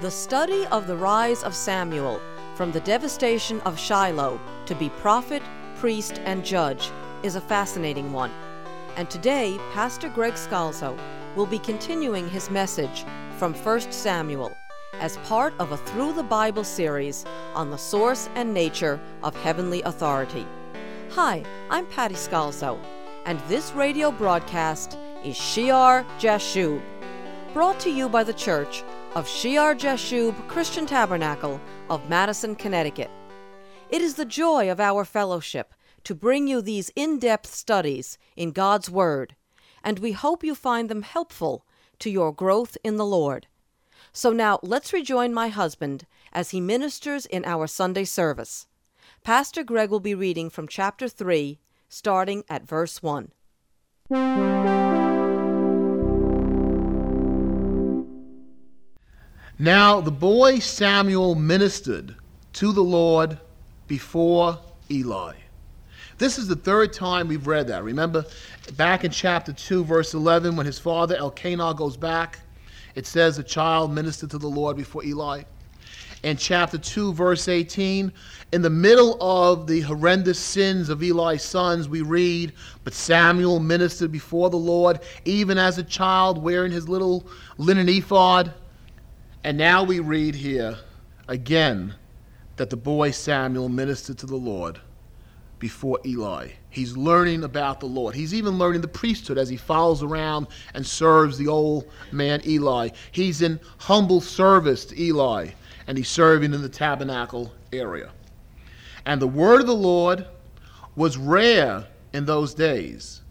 The study of the rise of Samuel from the devastation of Shiloh to be prophet, priest, and judge is a fascinating one. And today, Pastor Greg Scalzo will be continuing his message from 1 Samuel as part of a Through the Bible series on the source and nature of heavenly authority. Hi, I'm Patty Scalzo, and this radio broadcast is Shear Jashub, brought to you by the Church of Shear Jashub Christian Tabernacle of Madison, Connecticut. It is the joy of our fellowship to bring you these in depth studies in God's Word, and we hope you find them helpful to your growth in the Lord. So now let's rejoin my husband as he ministers in our Sunday service. Pastor Greg will be reading from chapter 3, starting at verse 1. Now the boy Samuel ministered to the Lord before Eli. This is the third time we've read that. Remember, back in chapter 2, verse 11, when his father Elkanah goes back, it says the child ministered to the Lord before Eli. In chapter 2, verse 18, in the middle of the horrendous sins of Eli's sons, we read, But Samuel ministered before the Lord, even as a child wearing his little linen ephod. And now we read here again that the boy Samuel ministered to the Lord before Eli. He's learning about the Lord. He's even learning the priesthood as he follows around and serves the old man Eli. He's in humble service to Eli, and he's serving in the tabernacle area. And the word of the Lord was rare in those days.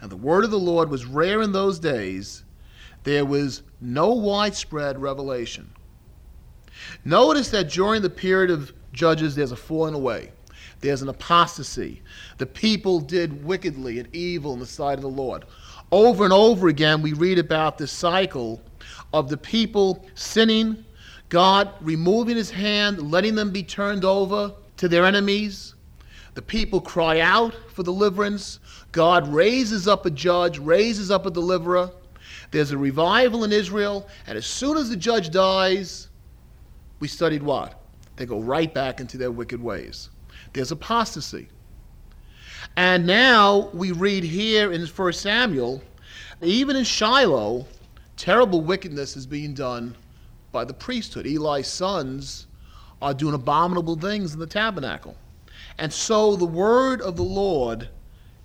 And the word of the Lord was rare in those days. There was no widespread revelation. Notice that during the period of Judges, there's a falling away. There's an apostasy. The people did wickedly and evil in the sight of the Lord. Over and over again, we read about this cycle of the people sinning, God removing his hand, letting them be turned over to their enemies. The people cry out for deliverance. God raises up a judge, raises up a deliverer. There's a revival in Israel, and as soon as the judge dies, we studied what? They go right back into their wicked ways. There's apostasy. And now we read here in 1 Samuel, even in Shiloh, terrible wickedness is being done by the priesthood. Eli's sons are doing abominable things in the tabernacle. And so the word of the Lord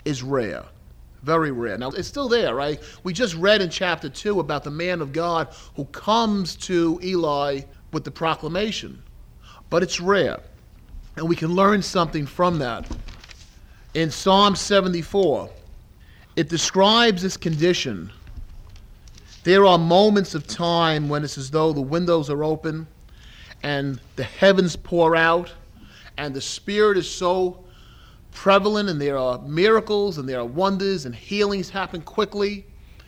is rare, very rare. Now, it's still there, right? We just read in chapter 2 about the man of God who comes to Eli with the proclamation, but it's rare. And we can learn something from that. In Psalm 74, it describes this condition. There are moments of time when it's as though the windows are open and the heavens pour out, and the Spirit is so prevalent, and there are miracles, and there are wonders, and healings happen quickly,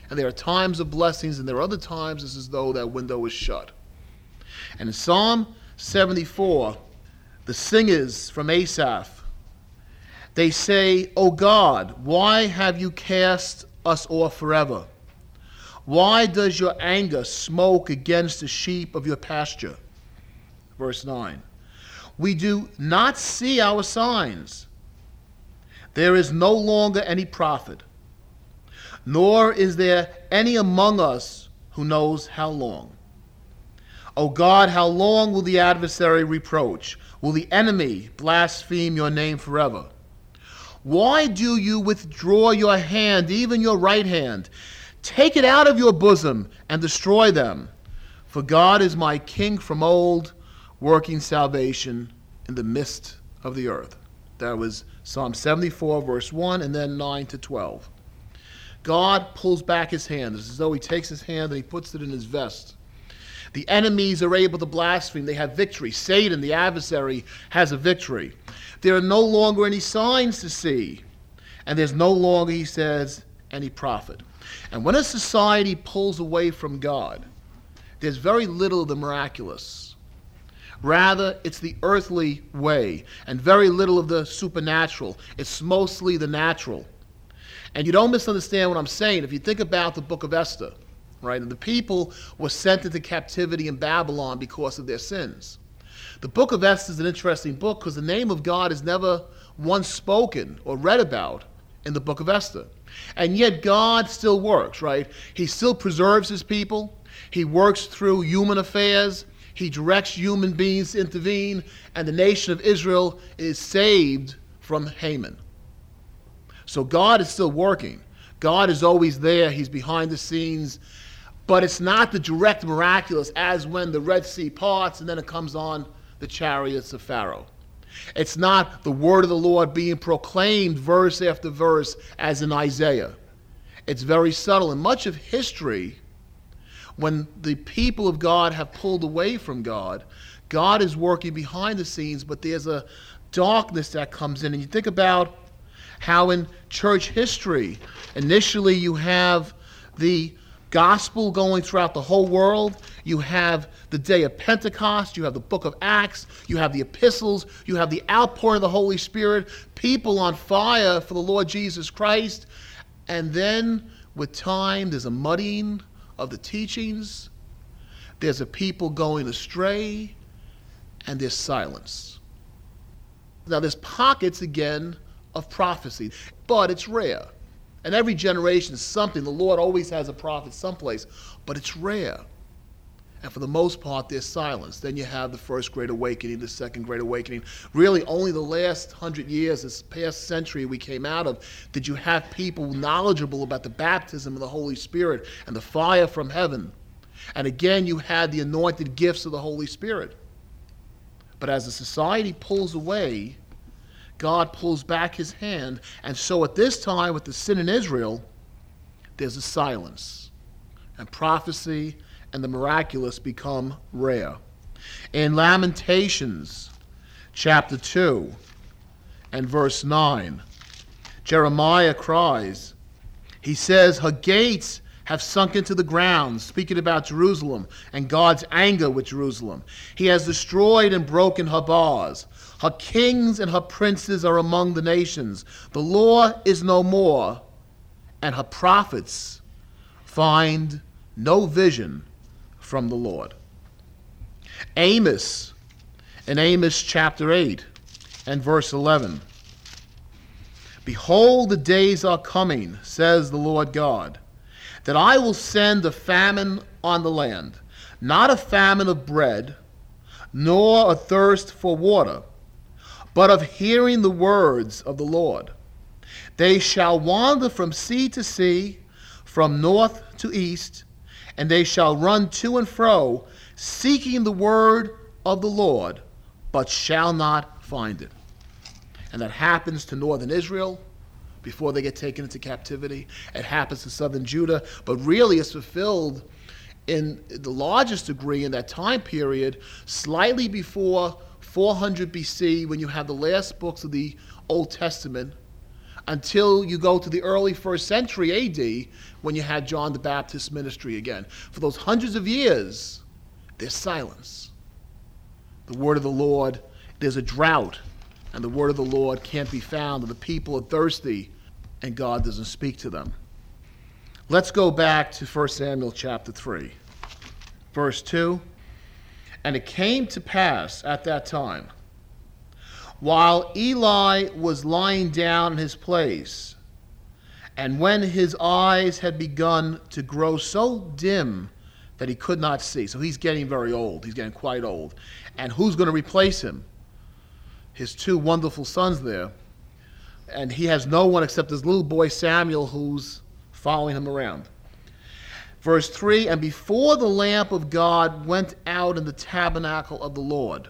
and there are times of blessings, and there are other times it's as though that window is shut. And in Psalm 74, the singers from Asaph, they say, O God, why have you cast us off forever? Why does your anger smoke against the sheep of your pasture? Verse 9. We do not see our signs. There is no longer any prophet, nor is there any among us who knows how long. O God, how long will the adversary reproach? Will the enemy blaspheme your name forever? Why do you withdraw your hand, even your right hand? Take it out of your bosom and destroy them. For God is my king from old, working salvation in the midst of the earth. That was Psalm 74, verse 1, and then 9 to 12. God pulls back his hand. It's as though he takes his hand and he puts it in his vest. The enemies are able to blaspheme. They have victory. Satan, the adversary, has a victory. There are no longer any signs to see. And there's no longer, he says, any prophet. And when a society pulls away from God, there's very little of the miraculous. Rather, it's the earthly way, and very little of the supernatural. It's mostly the natural. And you don't misunderstand what I'm saying. If you think about the book of Esther, right? And the people were sent into captivity in Babylon because of their sins. The book of Esther is an interesting book because the name of God is never once spoken or read about in the book of Esther. And yet God still works, right? He still preserves his people. He works through human affairs. He directs human beings to intervene, and the nation of Israel is saved from Haman. So God is still working. God is always there. He's behind the scenes. But it's not the direct miraculous as when the Red Sea parts and then it comes on the chariots of Pharaoh. It's not the word of the Lord being proclaimed verse after verse as in Isaiah. It's very subtle. And much of history, when the people of God have pulled away from God, God is working behind the scenes, but there's a darkness that comes in. And you think about how in church history, initially you have the gospel going throughout the whole world. You have the day of Pentecost. You have the book of Acts. You have the epistles. You have the outpouring of the Holy Spirit. People on fire for the Lord Jesus Christ. And then with time, there's a muddying of the teachings. There's a people going astray. And there's silence. Now, there's pockets again of prophecy, but it's rare. And every generation is something. The Lord always has a prophet someplace, but it's rare. And for the most part, there's silence. Then you have the first great awakening, the second great awakening. Really, only the last hundred years, this past century we came out of, did you have people knowledgeable about the baptism of the Holy Spirit and the fire from heaven. And again, you had the anointed gifts of the Holy Spirit. But as the society pulls away, God pulls back his hand. And so at this time, with the sin in Israel, there's a silence. And prophecy and the miraculous become rare. In Lamentations chapter 2 and verse 9, Jeremiah cries, he says, Her gates have sunk into the ground, speaking about Jerusalem and God's anger with Jerusalem. He has destroyed and broken her bars. Her kings and her princes are among the nations. The law is no more, and her prophets find no vision from the Lord. Amos, in Amos chapter 8 and verse 11. Behold, the days are coming, says the Lord God that I will send a famine on the land, not a famine of bread, nor a thirst for water, but of hearing the words of the Lord. They shall wander from sea to sea, from north to east, and they shall run to and fro, seeking the word of the Lord, but shall not find it. And that happens to northern Israel before they get taken into captivity. It happens to southern Judah, but really it's fulfilled in the largest degree in that time period, slightly before 400 BC, when you have the last books of the Old Testament, until you go to the early first century AD, when you had John the Baptist ministry again. For those hundreds of years, there's silence. The word of the Lord, there's a drought, and the word of the Lord can't be found, and the people are thirsty and God doesn't speak to them. Let's go back to 1 Samuel chapter 3, verse 2. And it came to pass at that time, while Eli was lying down in his place, and when his eyes had begun to grow so dim that he could not see. So he's getting very old. He's getting quite old. And who's going to replace him? His two wonderful sons there and he has no one except his little boy Samuel who's following him around. Verse 3 And before the lamp of God went out in the tabernacle of the Lord,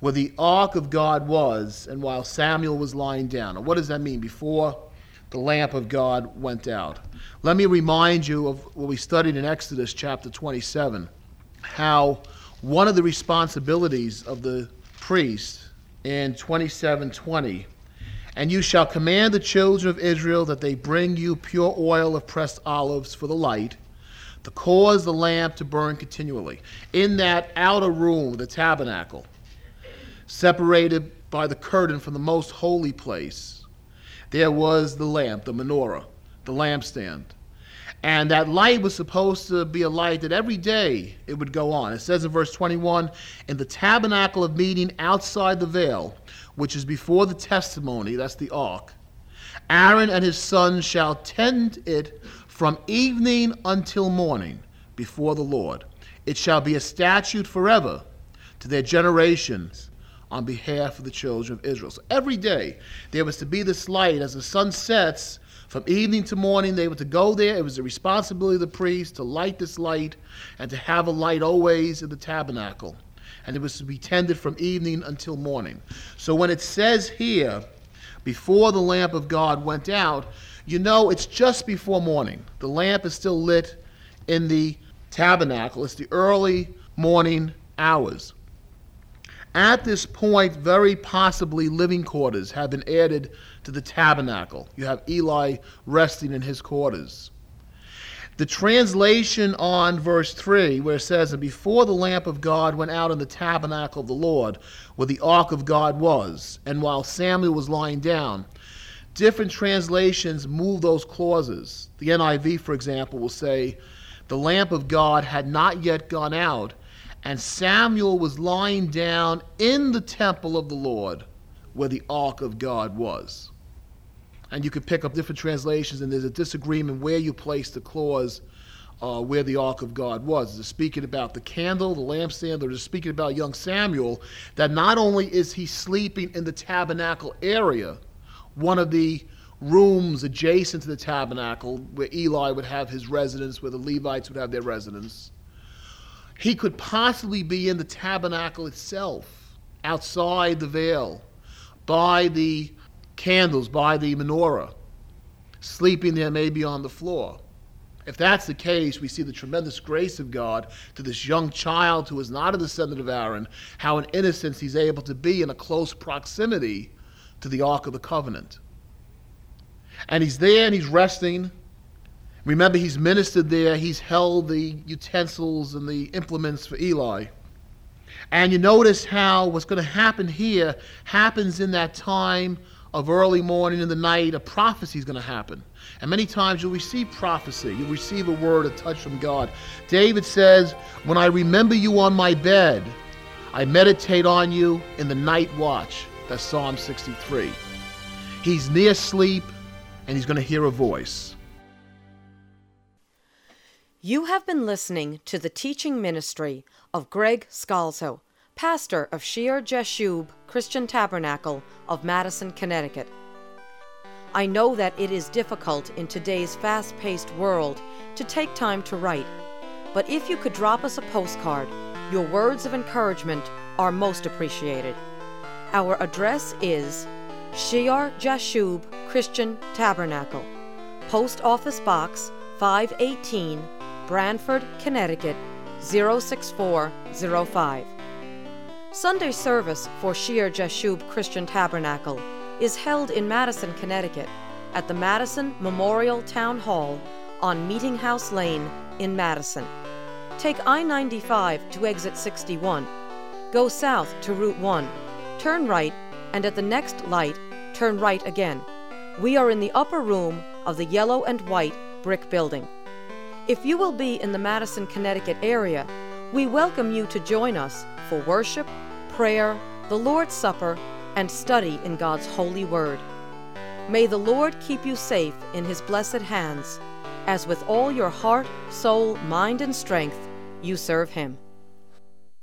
where the ark of God was, and while Samuel was lying down. Now, what does that mean? Before the lamp of God went out. Let me remind you of what we studied in Exodus chapter 27, how one of the responsibilities of the priest in 2720 and you shall command the children of Israel that they bring you pure oil of pressed olives for the light, to cause the lamp to burn continually. In that outer room, the tabernacle, separated by the curtain from the most holy place, there was the lamp, the menorah, the lampstand. And that light was supposed to be a light that every day it would go on. It says in verse 21 In the tabernacle of meeting outside the veil, which is before the testimony, that's the ark, Aaron and his sons shall tend it from evening until morning before the Lord. It shall be a statute forever to their generations on behalf of the children of Israel. So every day there was to be this light as the sun sets from evening to morning, they were to go there. It was the responsibility of the priest to light this light and to have a light always in the tabernacle. And it was to be tended from evening until morning. So when it says here, before the lamp of God went out, you know it's just before morning. The lamp is still lit in the tabernacle. It's the early morning hours. At this point, very possibly living quarters have been added to the tabernacle. You have Eli resting in his quarters. The translation on verse 3, where it says, And before the lamp of God went out in the tabernacle of the Lord, where the ark of God was, and while Samuel was lying down, different translations move those clauses. The NIV, for example, will say, The lamp of God had not yet gone out and Samuel was lying down in the temple of the Lord where the ark of God was. And you could pick up different translations, and there's a disagreement where you place the clause uh, where the ark of God was. Is it speaking about the candle, the lampstand, or is it speaking about young Samuel? That not only is he sleeping in the tabernacle area, one of the rooms adjacent to the tabernacle where Eli would have his residence, where the Levites would have their residence he could possibly be in the tabernacle itself, outside the veil, by the candles, by the menorah, sleeping there maybe on the floor. If that's the case, we see the tremendous grace of God to this young child who is not a descendant of Aaron, how in innocence he's able to be in a close proximity to the Ark of the Covenant. And he's there and he's resting Remember, he's ministered there, he's held the utensils and the implements for Eli. And you notice how what's going to happen here happens in that time of early morning in the night. A prophecy is going to happen. And many times you'll receive prophecy, you'll receive a word, a touch from God. David says, When I remember you on my bed, I meditate on you in the night watch. That's Psalm 63. He's near sleep and he's going to hear a voice. You have been listening to the teaching ministry of Greg Scalzo, pastor of Shear Jashub Christian Tabernacle of Madison, Connecticut. I know that it is difficult in today's fast paced world to take time to write, but if you could drop us a postcard, your words of encouragement are most appreciated. Our address is Shear Jashub Christian Tabernacle, Post Office Box 518. Branford, Connecticut 06405. Sunday service for Shear Jashub Christian Tabernacle is held in Madison, Connecticut at the Madison Memorial Town Hall on Meeting House Lane in Madison. Take I 95 to exit 61. Go south to Route 1. Turn right, and at the next light, turn right again. We are in the upper room of the yellow and white brick building. If you will be in the Madison, Connecticut area, we welcome you to join us for worship, prayer, the Lord's Supper, and study in God's holy word. May the Lord keep you safe in his blessed hands, as with all your heart, soul, mind, and strength you serve him.